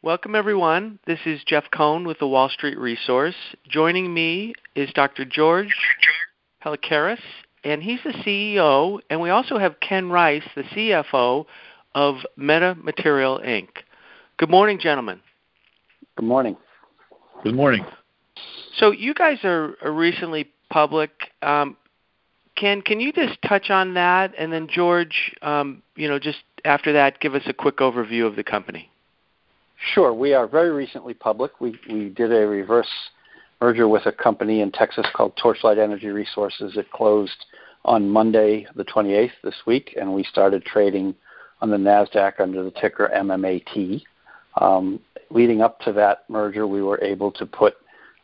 Welcome, everyone. This is Jeff Cohn with the Wall Street Resource. Joining me is Dr. George Palikaras, and he's the CEO, and we also have Ken Rice, the CFO of Meta Material Inc. Good morning, gentlemen. Good morning. Good morning. So you guys are recently public. Um, Ken, can you just touch on that? And then George, um, you know, just after that, give us a quick overview of the company. Sure. We are very recently public. We, we did a reverse merger with a company in Texas called Torchlight Energy Resources. It closed on Monday, the 28th, this week, and we started trading on the NASDAQ under the ticker MMAT. Um, leading up to that merger, we were able to put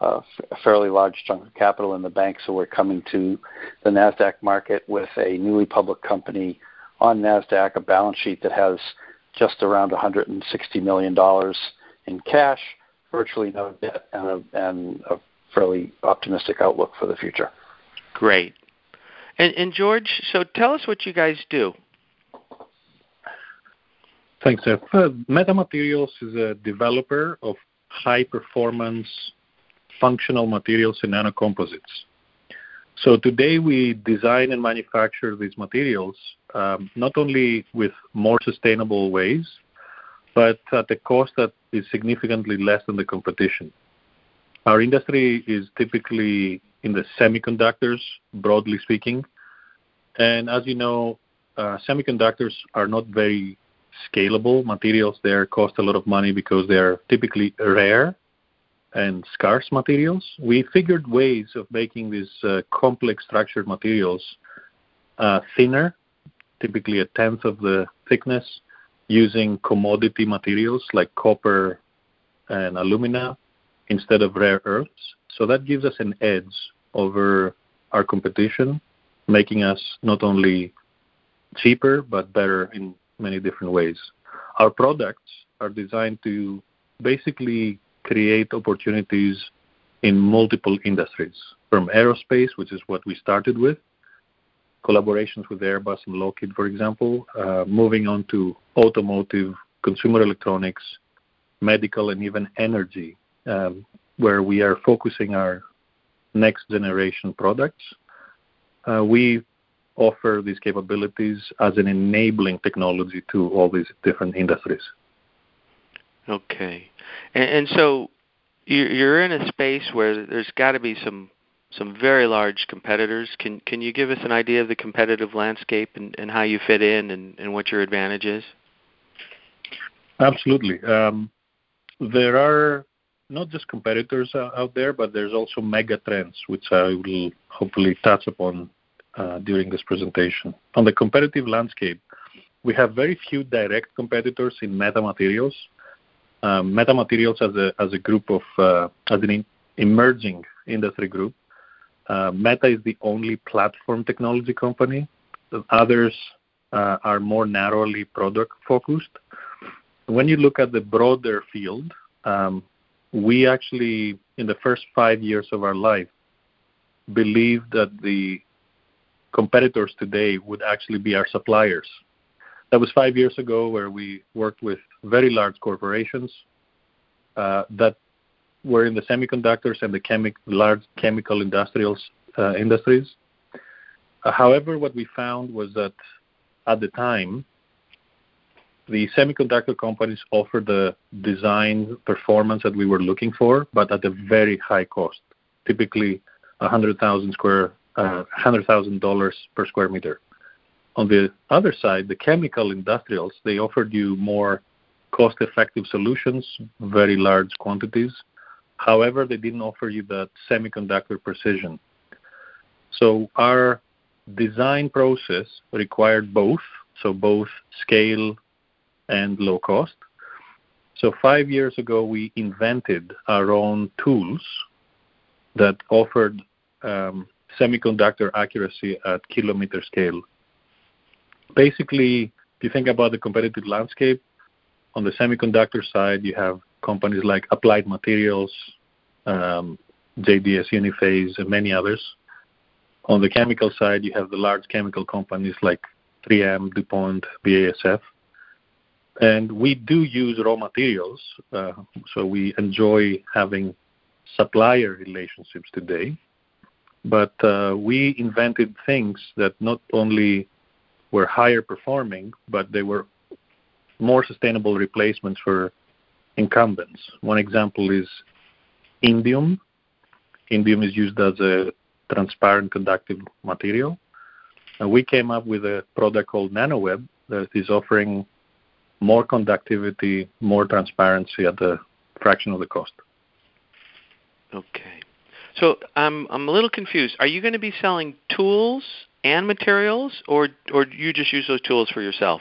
a fairly large chunk of capital in the bank, so we're coming to the NASDAQ market with a newly public company on NASDAQ, a balance sheet that has just around $160 million in cash, virtually no debt, and a, and a fairly optimistic outlook for the future. Great. And, and George, so tell us what you guys do. Thanks, Jeff. Uh, Metamaterials is a developer of high performance functional materials and nanocomposites. So today we design and manufacture these materials um, not only with more sustainable ways, but at a cost that is significantly less than the competition. Our industry is typically in the semiconductors, broadly speaking. And as you know, uh, semiconductors are not very scalable materials. They cost a lot of money because they're typically rare and scarce materials. We figured ways of making these uh, complex structured materials uh, thinner typically a tenth of the thickness, using commodity materials like copper and alumina instead of rare earths. So that gives us an edge over our competition, making us not only cheaper but better in many different ways. Our products are designed to basically create opportunities in multiple industries, from aerospace, which is what we started with, collaborations with Airbus and Lockheed, for example, uh, moving on to automotive, consumer electronics, medical, and even energy, um, where we are focusing our next generation products. Uh, we offer these capabilities as an enabling technology to all these different industries. Okay. And, and so you're in a space where there's got to be some some very large competitors. Can can you give us an idea of the competitive landscape and, and how you fit in and, and what your advantage is? Absolutely. Um, there are not just competitors out there, but there's also mega trends, which I will hopefully touch upon uh, during this presentation. On the competitive landscape, we have very few direct competitors in metamaterials. Um, metamaterials as a as a group of uh, as an emerging industry group uh, Meta is the only platform technology company. The others uh, are more narrowly product focused. When you look at the broader field, um, we actually, in the first five years of our life, believed that the competitors today would actually be our suppliers. That was five years ago, where we worked with very large corporations uh, that were in the semiconductors and the chemi- large chemical industrials uh, industries. Uh, however, what we found was that at the time, the semiconductor companies offered the design performance that we were looking for, but at a very high cost, typically 100,000 square, uh, $100,000 per square meter. On the other side, the chemical industrials, they offered you more cost-effective solutions, very large quantities, However, they didn't offer you that semiconductor precision. So our design process required both, so both scale and low cost. So five years ago, we invented our own tools that offered um, semiconductor accuracy at kilometer scale. Basically, if you think about the competitive landscape, on the semiconductor side, you have companies like Applied Materials, um, JDS Uniphase, and many others. On the chemical side, you have the large chemical companies like 3M, DuPont, BASF. and we do use raw materials, uh, so we enjoy having supplier relationships today. But uh, we invented things that not only were higher performing, but they were more sustainable replacements for incumbents. One example is indium. Indium is used as a transparent conductive material. And we came up with a product called NanoWeb that is offering more conductivity, more transparency at a fraction of the cost. Okay. So I'm I'm a little confused. Are you going to be selling tools and materials, or or you just use those tools for yourself?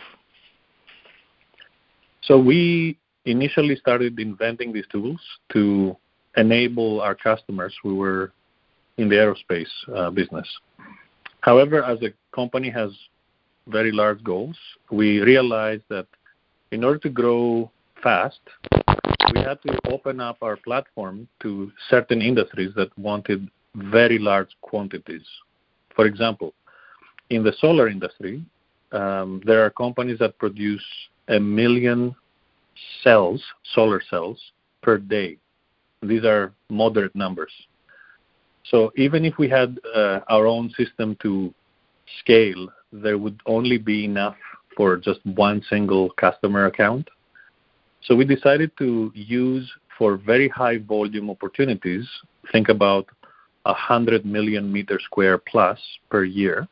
So we initially started inventing these tools to enable our customers who were in the aerospace uh, business. However, as the company has very large goals, we realized that in order to grow fast, we had to open up our platform to certain industries that wanted very large quantities. For example, in the solar industry, um, there are companies that produce a million cells, solar cells, per day. These are moderate numbers. So even if we had uh, our own system to scale, there would only be enough for just one single customer account. So we decided to use for very high volume opportunities, think about 100 million meter square plus per year,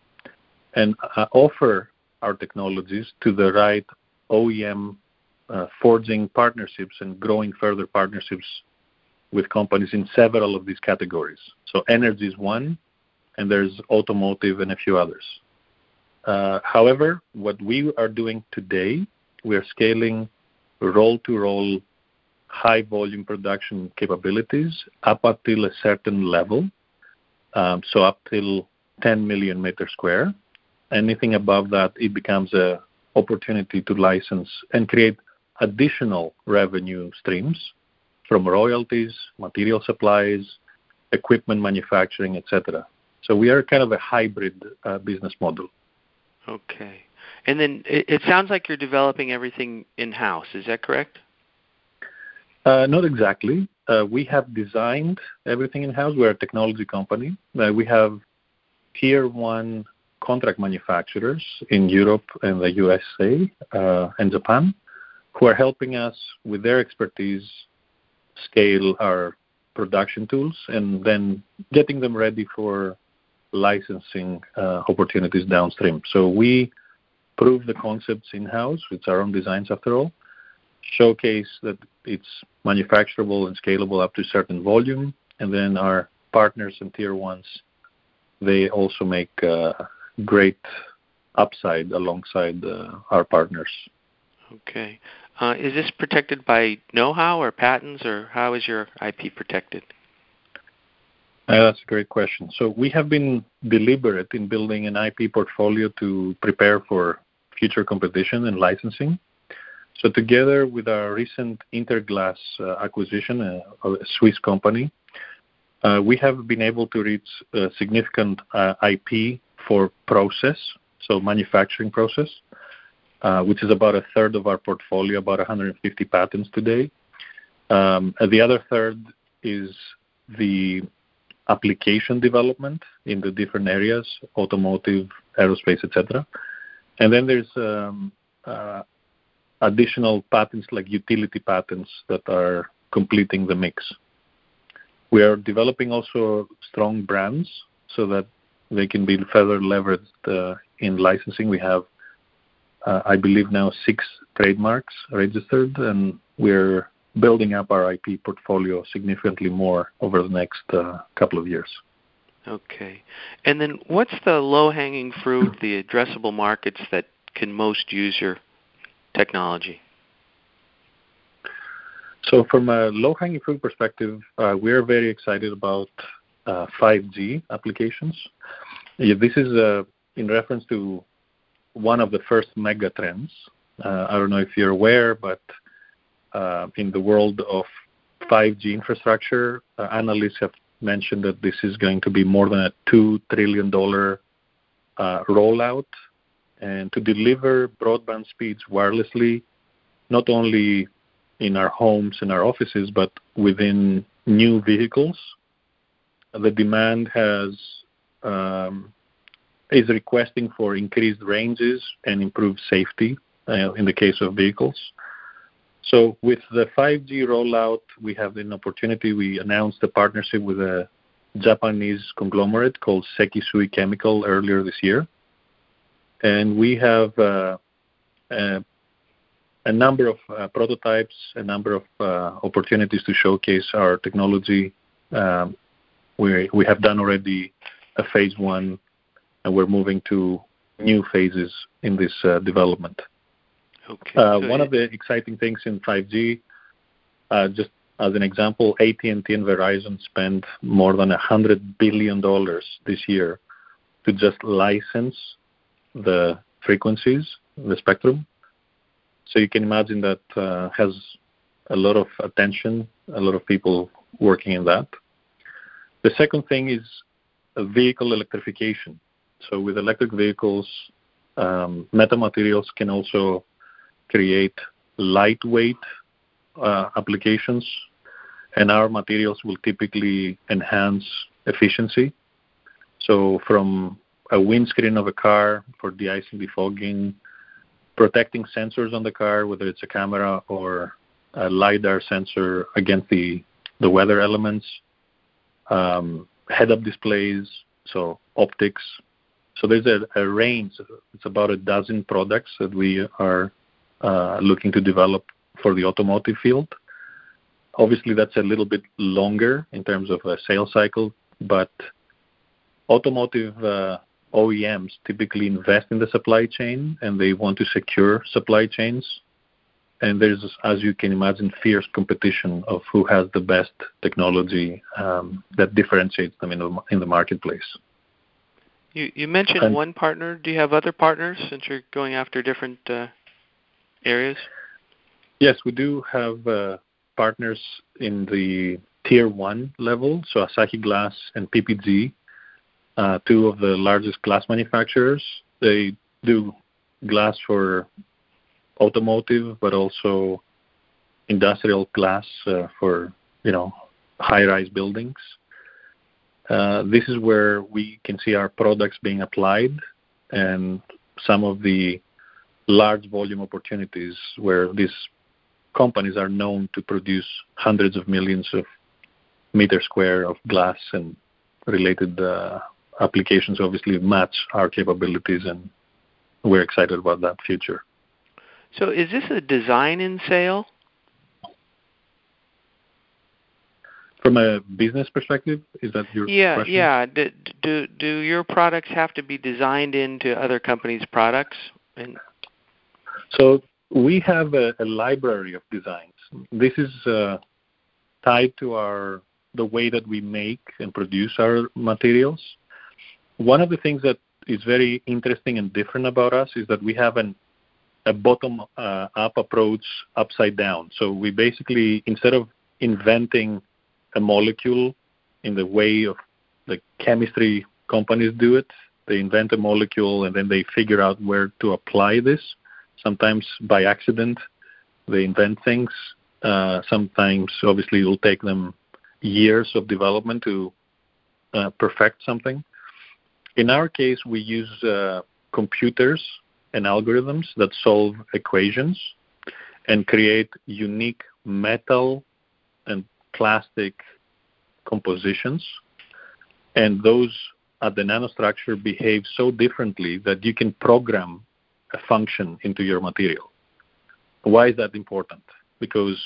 and uh, offer our technologies to the right OEM forging partnerships and growing further partnerships with companies in several of these categories. So energy is one, and there's automotive and a few others. Uh, however, what we are doing today, we are scaling roll-to-roll high volume production capabilities up until a certain level, um, so up till 10 million meter square. Anything above that, it becomes a opportunity to license and create additional revenue streams from royalties, material supplies, equipment manufacturing, etc. So we are kind of a hybrid uh, business model. Okay. And then it, sounds like you're developing everything in house. Is that correct? Uh, not exactly. Uh, we have designed everything in house. We're a technology company. We have tier one contract manufacturers in Europe and the USA and Japan who are helping us with their expertise scale our production tools and then getting them ready for licensing uh, opportunities downstream. So we prove the concepts in-house. It's our own designs after all. Showcase that it's manufacturable and scalable up to a certain volume, and then our partners and tier ones, they also make uh, great upside alongside uh, our partners. Okay. Uh, is this protected by know-how or patents, or how is your IP protected? Uh, that's a great question. So we have been deliberate in building an IP portfolio to prepare for future competition and licensing. So together with our recent Interglass uh, acquisition, uh, a Swiss company, uh, we have been able to reach significant uh, IP for process, so manufacturing process, which is about a third of our portfolio, about 150 patents today. Um, the other third is the application development in the different areas, automotive, aerospace, etc. And then there's um, uh, additional patents like utility patents that are completing the mix. We are developing also strong brands so that they can be further leveraged uh, in licensing. We have, uh, I believe, now six trademarks registered, and we're building up our IP portfolio significantly more over the next uh, couple of years. Okay. And then what's the low-hanging fruit, the addressable markets that can most use your technology? So from a low-hanging fruit perspective, uh, we're very excited about uh, 5G applications. This is uh, in reference to one of the first mega trends. Uh, I don't know if you're aware, but uh, in the world of 5G infrastructure, uh, analysts have mentioned that this is going to be more than a $2 trillion uh, rollout. And to deliver broadband speeds wirelessly, not only in our homes and our offices, but within new vehicles. The demand has um, is requesting for increased ranges and improved safety uh, in the case of vehicles. So with the 5G rollout, we have an opportunity. We announced a partnership with a Japanese conglomerate called Sekisui Chemical earlier this year, and we have uh, a, a, number of uh, prototypes, a number of uh, opportunities to showcase our technology. Um, we we have done already a phase one, and we're moving to new phases in this uh, development. Okay. Uh, one of the exciting things in 5G, uh, just as an example, AT&T and Verizon spent more than $100 billion this year to just license the frequencies, the spectrum. So you can imagine that uh, has a lot of attention, a lot of people working in that. The second thing is vehicle electrification. So with electric vehicles, um, metamaterials can also create lightweight uh, applications, and our materials will typically enhance efficiency. So from a windscreen of a car for de-icing, defogging, protecting sensors on the car, whether it's a camera or a lidar sensor against the the weather elements, um, head-up displays, so optics. So there's a, range. It's about a dozen products that we are uh, looking to develop for the automotive field. Obviously, that's a little bit longer in terms of a sales cycle, but automotive uh, OEMs typically invest in the supply chain, and they want to secure supply chains. And there's, as you can imagine, fierce competition of who has the best technology um, that differentiates them in the marketplace. You you mentioned one partner. Do you have other partners since you're going after different uh, areas? Yes, we do have uh, partners in the tier one level, so Asahi Glass and PPG, uh, two of the largest glass manufacturers. They do glass for automotive, but also industrial glass uh, for you know high-rise buildings. This is where we can see our products being applied, and some of the large volume opportunities where these companies are known to produce hundreds of millions of meter square of glass and related uh, applications obviously match our capabilities and we're excited about that future. So is this a design in sale? From a business perspective, is that your yeah, question? Yeah, do, do do your products have to be designed into other companies' products? And so we have a, a library of designs. This is uh, tied to our the way that we make and produce our materials. One of the things that is very interesting and different about us is that we have an, a bottom uh, up approach upside down. So we basically, instead of inventing a molecule in the way of the chemistry companies do it, they invent a molecule and then they figure out where to apply this sometimes by accident. They invent things. Uh, sometimes, obviously, it will take them years of development to uh, perfect something. In our case, we use uh, computers and algorithms that solve equations and create unique metal and plastic compositions. And those at the nanostructure behave so differently that you can program a function into your material. Why is that important? Because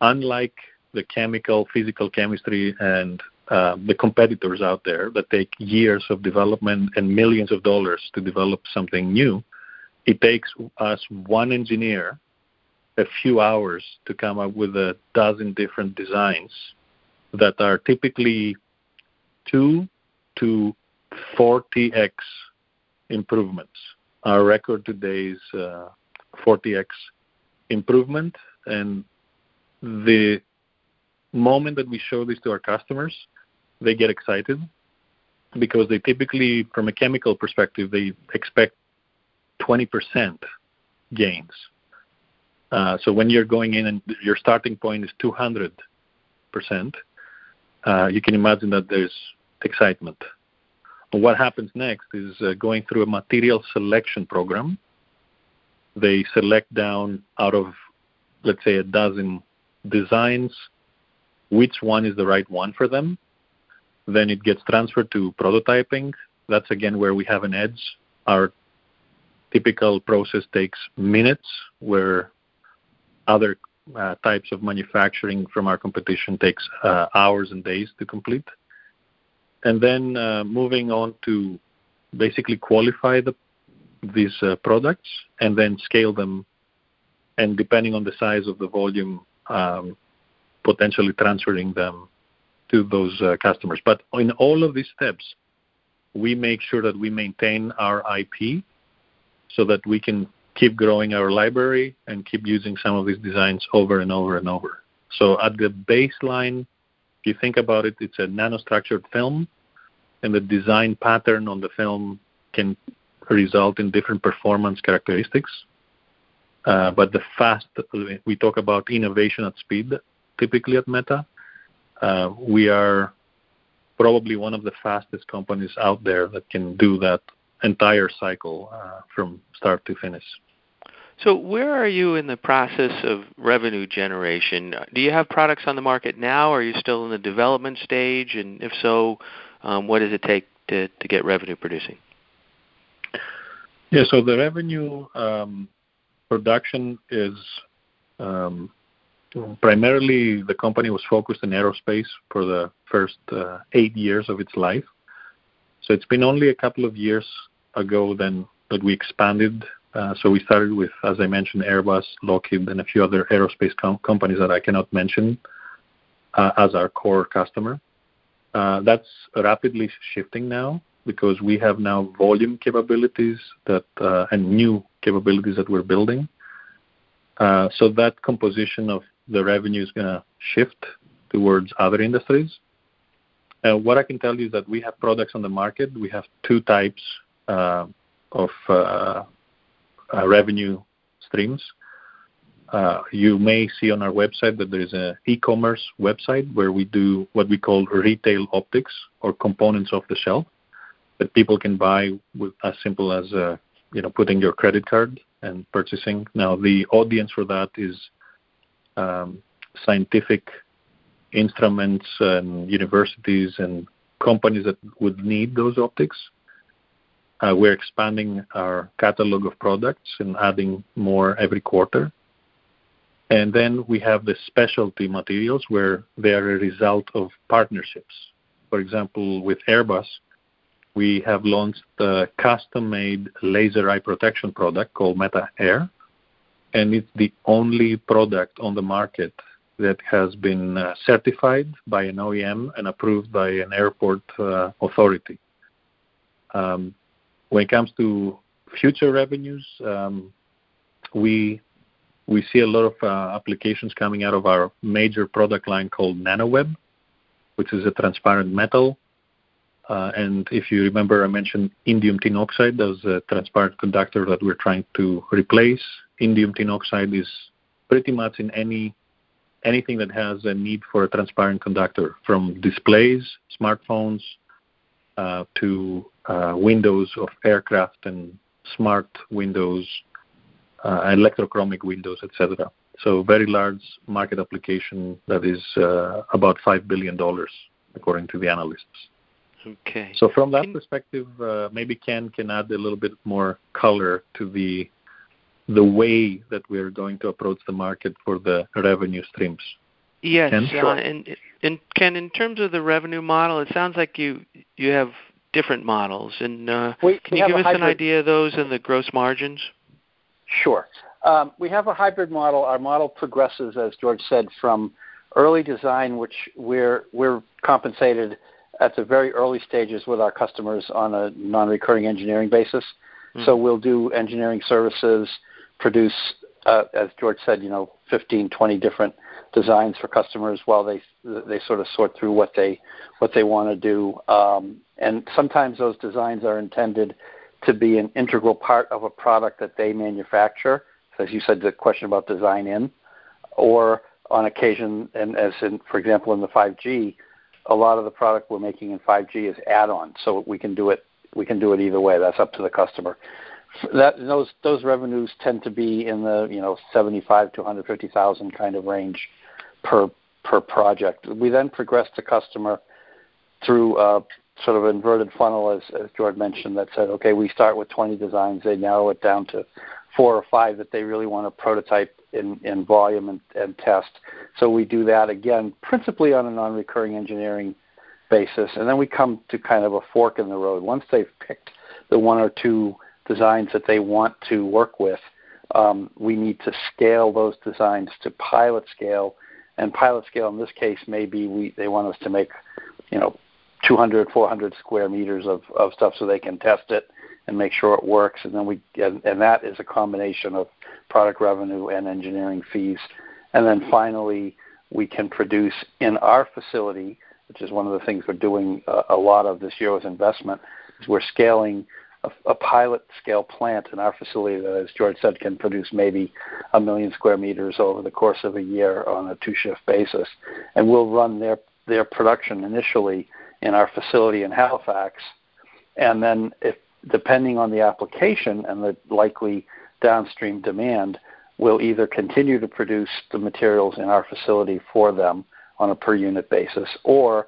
unlike the chemical, physical chemistry, and uh, the competitors out there that take years of development and millions of dollars to develop something new, it takes us one engineer a few hours to come up with a dozen different designs that are typically 2 to 40x improvements our record today is 40x uh, improvement, and the moment that we show this to our customers, they get excited because they typically, from a chemical perspective, they expect 20% gains. Uh, so when you're going in and your starting point is 200 percent, uh, you can imagine that there's excitement. But what happens next is uh, going through a material selection program. They select down out of, let's say, a dozen designs which one is the right one for them. Then it gets transferred to prototyping. That's again where we have an edge. Our typical process takes minutes, where other uh, types of manufacturing from our competition takes uh, hours and days to complete. And then uh, moving on to basically qualify the, these products and then scale them, and depending on the size of the volume, um, potentially transferring them to those customers. But in all of these steps, we make sure that we maintain our IP so that we can keep growing our library and keep using some of these designs over and over and over. So at the baseline, if you think about it, it's a nanostructured film, and the design pattern on the film can result in different performance characteristics. Uh, but the fast, we talk about innovation at speed, typically at Meta. Uh, we are probably one of the fastest companies out there that can do that entire cycle uh, from start to finish. So, where are you in the process of revenue generation? Do you have products on the market now? Are you still in the development stage? And if so, um, what does it take to, to get revenue producing? Yeah, so the revenue um, production is um, primarily the company was focused in aerospace for the first uh, eight years of its life. So it's been only a couple of years ago then that we expanded so we started with, as I mentioned, Airbus, Lockheed, and a few other aerospace com- companies that I cannot mention uh, as our core customer. Uh, that's rapidly shifting now because we have now volume capabilities that uh, and new capabilities that we're building. Uh, so that composition of the revenue is going to shift towards other industries. what I can tell you is that we have products on the market. We have two types of uh, revenue streams. Uh, you may see on our website that there is an e-commerce website where we do what we call retail optics or components off the shelf that people can buy with as simple as uh, you know putting your credit card and purchasing. Now the audience for that is um, scientific instruments and universities and companies that would need those optics. Uh, we're expanding our catalog of products and adding more every quarter. And then we have the specialty materials where they are a result of partnerships. For example, with Airbus, we have launched a custom-made laser eye protection product called Meta Air, and it's the only product on the market that has been uh, certified by an OEM and approved by an airport uh, authority. When it comes to future revenues, um, we see a lot of uh, applications coming out of our major product line called NanoWeb, which is a transparent metal. Uh, and if you remember, I mentioned indium tin oxide as a transparent conductor that we're trying to replace. Indium tin oxide is pretty much in any anything that has a need for a transparent conductor, from displays, smartphones, uh, to windows of aircraft and smart windows, uh, electrochromic windows, etc. So very large market application that is uh, about five billion dollars, according to the analysts. Okay. So from that perspective, uh, maybe Ken can add a little bit more color to the the way that we are going to approach the market for the revenue streams. Yes, uh, and, and Ken, in terms of the revenue model, it sounds like you you have different models, and uh, we, can you give us an idea of those and the gross margins? Sure. Um, we have a hybrid model. Our model progresses, as George said, from early design, which we're we're compensated at the very early stages with our customers on a non-recurring engineering basis. Mm-hmm. So we'll do engineering services, produce, uh, as George said, you know, 15, 20 different designs for customers while they they sort of sort through what they what they want to do. Um, and sometimes those designs are intended to be an integral part of a product that they manufacture. as you said, the question about design in, or on occasion, and as in, for example, in the 5G, a lot of the product we're making in 5G is add-on, so we can do it we can do it either way. That's up to the customer. That those those revenues tend to be in the you know 75 to 150 thousand kind of range per per project. We then progress the customer through a sort of inverted funnel, as, as George mentioned, that said, okay, we start with 20 designs, they narrow it down to four or five that they really want to prototype in, in volume and, and test. So we do that again, principally on a non-recurring engineering basis, and then we come to kind of a fork in the road. Once they've picked the one or two designs that they want to work with, um, we need to scale those designs to pilot scale. And pilot scale in this case maybe we, they want us to make, you know, 200, 400 square meters of, of stuff so they can test it and make sure it works. And then we and, and that is a combination of product revenue and engineering fees. And then finally, we can produce in our facility, which is one of the things we're doing a, a lot of this year with investment, is we're scaling a, a pilot scale plant in our facility that, as George said, can produce maybe a million square meters over the course of a year on a two shift basis. And we'll run their their production initially in our facility in Halifax, and then if depending on the application and the likely downstream demand, we'll either continue to produce the materials in our facility for them on a per unit basis, or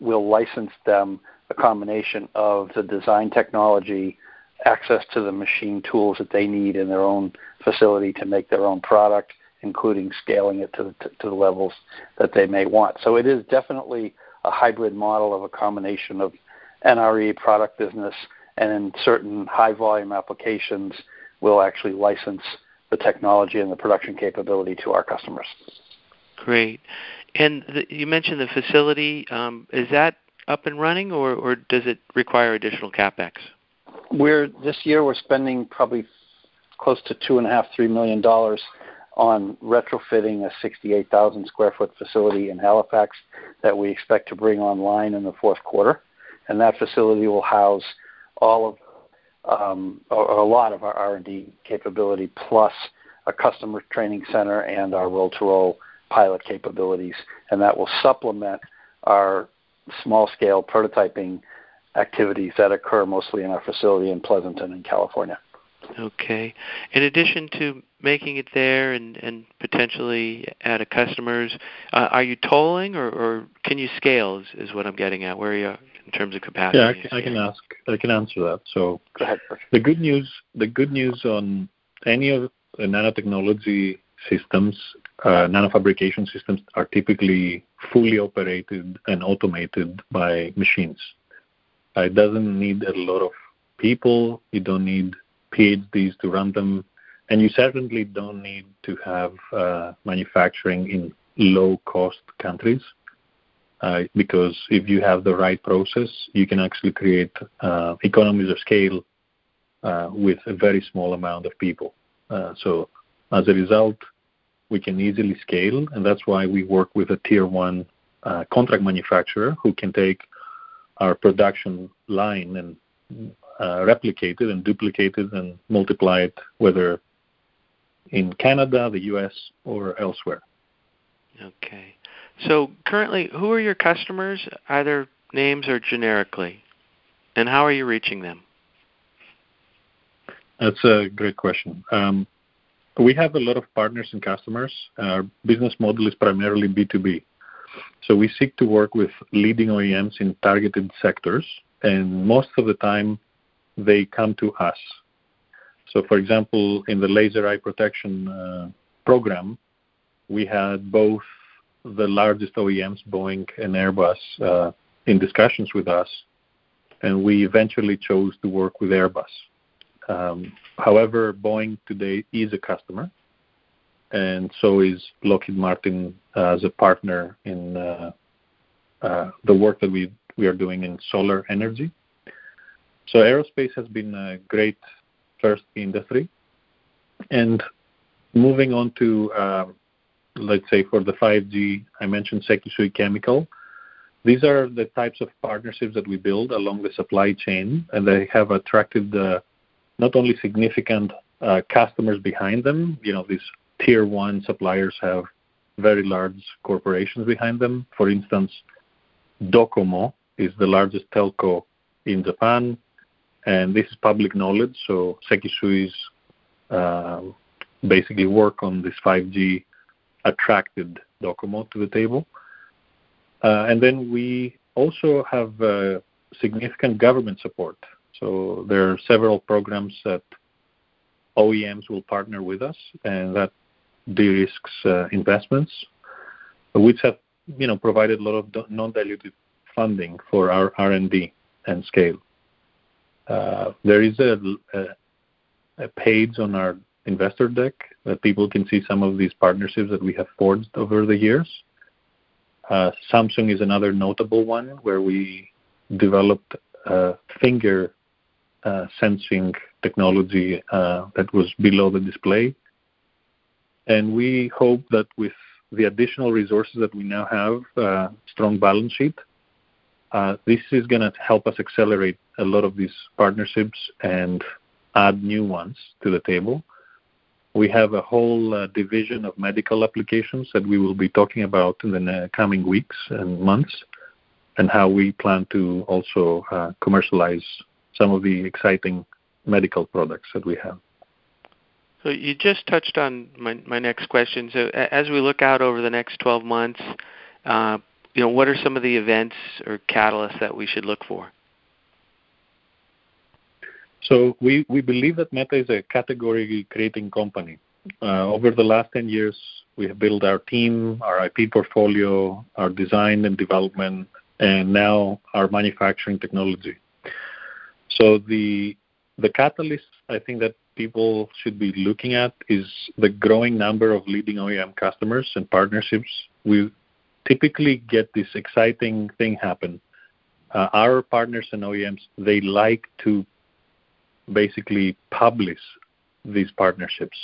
we'll license them a combination of the design technology, access to the machine tools that they need in their own facility to make their own product, including scaling it to the, to the levels that they may want. So it is definitely a hybrid model of a combination of NRE product business and in certain high volume applications, we'll actually license the technology and the production capability to our customers. Great. And the, you mentioned the facility. Um, is that up and running, or, or does it require additional capex? We're this year we're spending probably close to two and a half, three million dollars on retrofitting a 68,000 square foot facility in Halifax that we expect to bring online in the fourth quarter, and that facility will house all of um, or, or a lot of our R&D capability plus a customer training center and our roll-to-roll pilot capabilities, and that will supplement our small-scale prototyping activities that occur mostly in our facility in Pleasanton, in California. Okay. In addition to making it there and, and potentially at a customer's, uh, are you tolling or, or can you scale? Is, is what I'm getting at. Where are you in terms of capacity? Yeah, I can, I can ask. I can answer that. So Go ahead. the good news, the good news on any of the nanotechnology systems, uh, nanofabrication systems are typically fully operated and automated by machines. Uh, it doesn't need a lot of people. You don't need PhDs to run them, and you certainly don't need to have uh, manufacturing in low-cost countries. Uh, because if you have the right process, you can actually create uh, economies of scale uh, with a very small amount of people. Uh, so as a result, we can easily scale, and that's why we work with a tier one uh, contract manufacturer who can take our production line and uh, replicate it and duplicate it and multiply it, whether in Canada, the U.S., or elsewhere. Okay. So currently, who are your customers, either names or generically, and how are you reaching them? That's a great question. Um, we have a lot of partners and customers. Our business model is primarily B2B. So we seek to work with leading OEMs in targeted sectors, and most of the time they come to us. So, for example, in the laser eye protection uh, program, we had both the largest OEMs, Boeing and Airbus, uh, in discussions with us, and we eventually chose to work with Airbus. Um, however, Boeing today is a customer, and so is Lockheed Martin as a partner in uh, uh, the work that we we are doing in solar energy. So aerospace has been a great first industry, and moving on to um, let's say for the 5G, I mentioned Sekisui Chemical. These are the types of partnerships that we build along the supply chain, and they have attracted uh, not only significant uh, customers behind them. You know, these tier one suppliers have very large corporations behind them. For instance, Docomo is the largest telco in Japan, and this is public knowledge. So Sekisui's uh, basically work on this 5G attracted Docomo to the table. Uh, and then we also have uh, significant government support. So there are several programs that OEMs will partner with us, and that de-risks uh, investments, which have you know provided a lot of non-dilutive funding for our R&D and scale. Uh, there is a, a, a page on our investor deck that people can see some of these partnerships that we have forged over the years. Uh, Samsung is another notable one where we developed a finger sensing technology uh, that was below the display. And we hope that with the additional resources that we now have, uh, strong balance sheet, uh, this is going to help us accelerate a lot of these partnerships and add new ones to the table. We have a whole uh, division of medical applications that we will be talking about in the coming weeks and months, and how we plan to also uh, commercialize some of the exciting medical products that we have. So you just touched on my, my next question. So as we look out over the next 12 months, uh, you know, what are some of the events or catalysts that we should look for? So we, we believe that Meta is a category creating company. Uh, over the last 10 years, we have built our team, our IP portfolio, our design and development, and now our manufacturing technology. So the the catalyst I think that people should be looking at is the growing number of leading OEM customers and partnerships. We typically get this exciting thing happen. Uh, our partners and OEMs they like to basically publish these partnerships.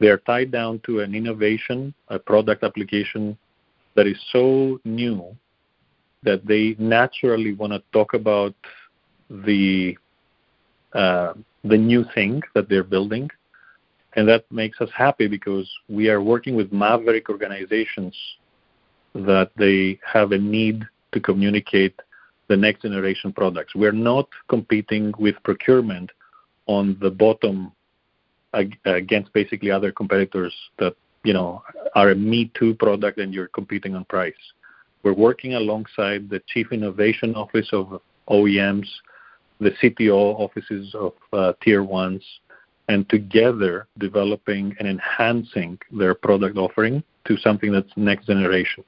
They are tied down to an innovation, a product application that is so new that they naturally want to talk about the uh, the new thing that they're building, and that makes us happy because we are working with maverick organizations that they have a need to communicate the next generation products. We're not competing with procurement on the bottom against basically other competitors that you know are a me too product and you're competing on price. We're working alongside the chief innovation office of OEMs, the CTO offices of uh, tier ones, and together developing and enhancing their product offering to something that's next generation.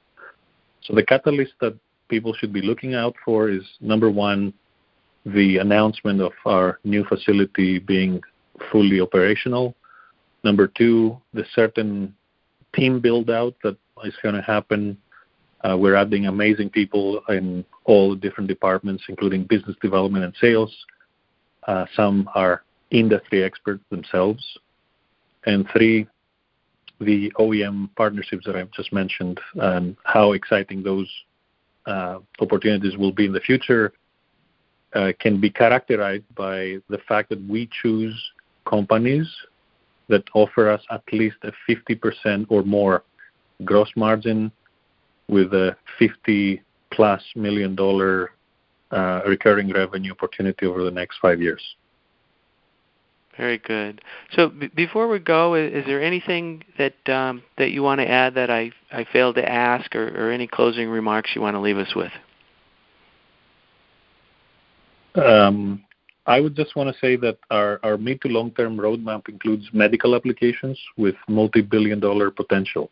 So the catalyst that people should be looking out for is number one, the announcement of our new facility being fully operational. Number two, the certain team build out that is going to happen. Uh, we're adding amazing people in all different departments, including business development and sales. Uh, some are industry experts themselves. And three, the OEM partnerships that I've just mentioned and how exciting those uh, opportunities will be in the future uh, can be characterized by the fact that we choose companies that offer us at least a 50% or more gross margin with a 50 plus million dollar uh, recurring revenue opportunity over the next five years. Very good. So b- before we go, is, there anything that um, that you want to add that I I failed to ask, or, or any closing remarks you want to leave us with? Um, I would just want to say that our, our mid to long term roadmap includes medical applications with multi billion dollar potential.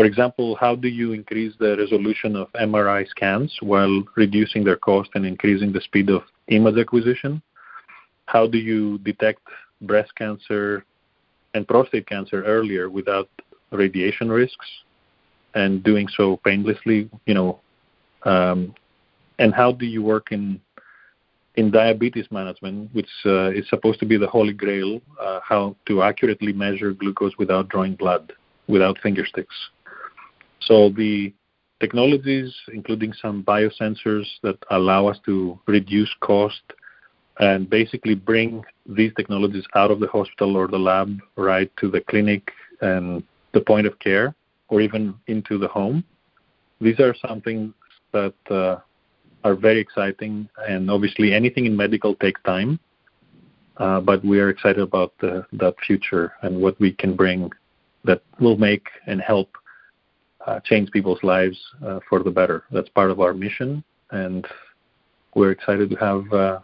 For example, how do you increase the resolution of MRI scans while reducing their cost and increasing the speed of image acquisition? How do you detect breast cancer and prostate cancer earlier without radiation risks and doing so painlessly? You know, um, and how do you work in in diabetes management, which uh, is supposed to be the holy grail, uh, how to accurately measure glucose without drawing blood, without finger sticks. So the technologies, including some biosensors that allow us to reduce cost, and basically bring these technologies out of the hospital or the lab right to the clinic and the point of care or even into the home. These are something that uh, are very exciting, and obviously anything in medical takes time. Uh, but we are excited about the, that future and what we can bring that will make and help uh, change people's lives uh, for the better. That's part of our mission, and we're excited to have uh,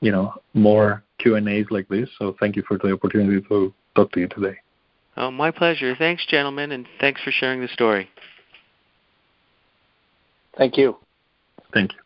you know more Q and A's like this. So thank you for the opportunity to talk to you today. Oh, my pleasure. Thanks, gentlemen, and thanks for sharing the story. Thank you. Thank you.